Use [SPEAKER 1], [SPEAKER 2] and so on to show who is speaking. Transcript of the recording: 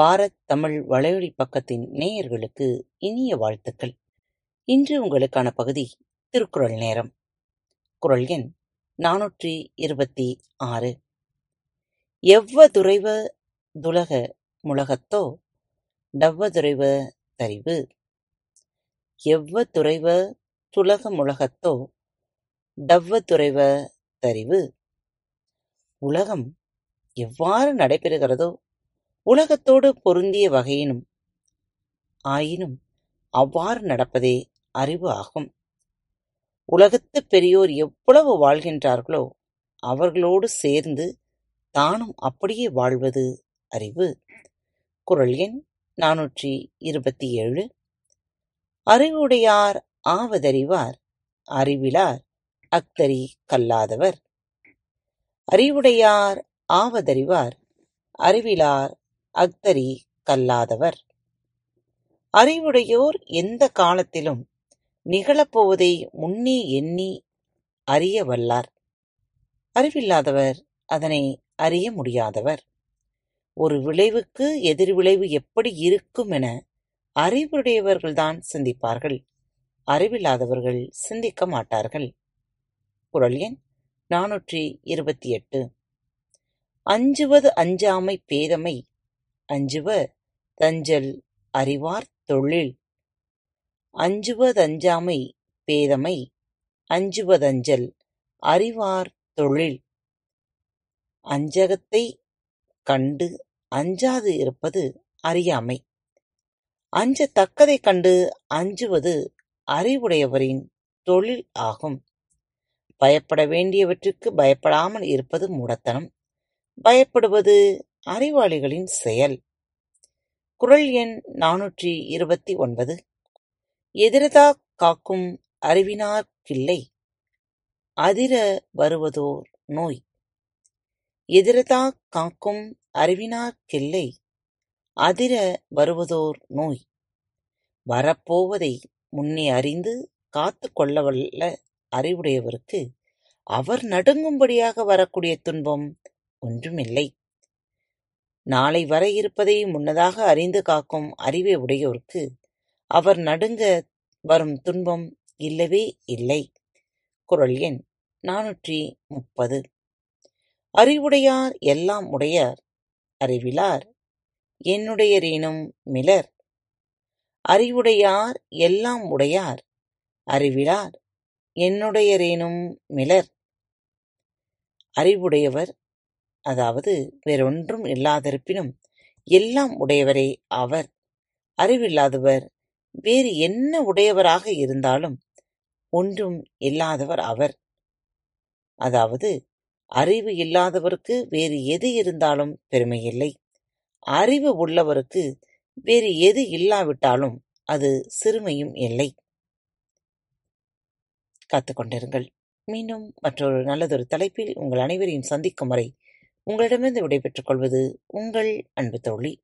[SPEAKER 1] பாரத் தமிழ் வலையொலி பக்கத்தின் நேயர்களுக்கு இனிய வாழ்த்துக்கள் இன்று உங்களுக்கான பகுதி திருக்குறள் நேரம் குரல் எண் நானூற்றி இருபத்தி ஆறு எவ்வதுறைவ துலக முலகத்தோ டவ்வதுறைவ தறிவு துறைவ துலக முலகத்தோ துறைவ தறிவு உலகம் எவ்வாறு நடைபெறுகிறதோ உலகத்தோடு பொருந்திய வகையினும் ஆயினும் அவ்வாறு நடப்பதே அறிவு ஆகும் உலகத்துப் பெரியோர் எவ்வளவு வாழ்கின்றார்களோ அவர்களோடு சேர்ந்து தானும் அப்படியே வாழ்வது அறிவு குரல் எண் நானூற்றி இருபத்தி ஏழு அறிவுடையார் ஆவதறிவார் அறிவிலார் அக்தரி கல்லாதவர் அறிவுடையார் ஆவதறிவார் அறிவிலார் அக்தரி கல்லாதவர். அறிவுடையோர் எந்த காலத்திலும் நிகழப்போவதை முன்னே எண்ணி அறிய வல்லார். அறிவில்லாதவர் அதனை அறிய முடியாதவர். ஒரு விளைவுக்கு எதிர்விளைவு எப்படி இருக்கும் என அறிவுடையவர்கள்தான் சிந்திப்பார்கள். அறிவில்லாதவர்கள் சிந்திக்க மாட்டார்கள். குரல் எண் நாநூற்றி இருபத்தி எட்டு. அஞ்சுவது அஞ்சாமை பேதமை அஞ்சுவ தஞ்சல் அறிவார் தொழில் அஞ்சுவதஞ்சாமை பேதமை அஞ்சுவதஞ்சல் அறிவார் தொழில் அஞ்சகத்தை கண்டு அஞ்சாது இருப்பது அறியாமை அஞ்சத் தக்கதைக் கண்டு அஞ்சுவது அறிவுடையவரின் தொழில் ஆகும் பயப்பட வேண்டியவற்றுக்கு பயப்படாமல் இருப்பது மூடத்தனம் பயப்படுவது அறிவாளிகளின் செயல் குறள் எண் நாநூற்றி இருபத்தி ஒன்பது எதிரதாக் காக்கும் அறிவினார் பிள்ளை அதிர வருவதோர் நோய் எதிரதாக் காக்கும் அறிவினார் கிள்ளை அதிர வருவதோர் நோய் வரப்போவதை முன்னே அறிந்து காத்து கொள்ளவல்ல அறிவுடையவருக்கு அவர் நடுங்கும்படியாக வரக்கூடிய துன்பம் ஒன்றுமில்லை நாளை வர இருப்பதை முன்னதாக அறிந்து காக்கும் அறிவை உடையோர்க்கு அவர் நடுங்க வரும் துன்பம் இல்லவே இல்லை குரல் எண் நானூற்றி முப்பது அறிவுடையார் எல்லாம் உடையார் அறிவிலார் என்னுடையரேனும் மிலர் அறிவுடையார் எல்லாம் உடையார் அறிவிலார் என்னுடையரேனும் மிலர் அறிவுடையவர் அதாவது வேறொன்றும் இல்லாதிருப்பினும் எல்லாம் உடையவரே அவர் அறிவில்லாதவர் வேறு என்ன உடையவராக இருந்தாலும் ஒன்றும் இல்லாதவர் அவர் அதாவது அறிவு இல்லாதவருக்கு வேறு எது இருந்தாலும் பெருமையில்லை அறிவு உள்ளவருக்கு வேறு எது இல்லாவிட்டாலும் அது சிறுமையும் இல்லை காத்துக்கொண்டிருங்கள் மீண்டும் மற்றொரு நல்லதொரு தலைப்பில் உங்கள் அனைவரையும் சந்திக்கும் வரை உங்களிடமிருந்து விடைபெற்றுக் கொள்வது உங்கள் அன்பு தோழி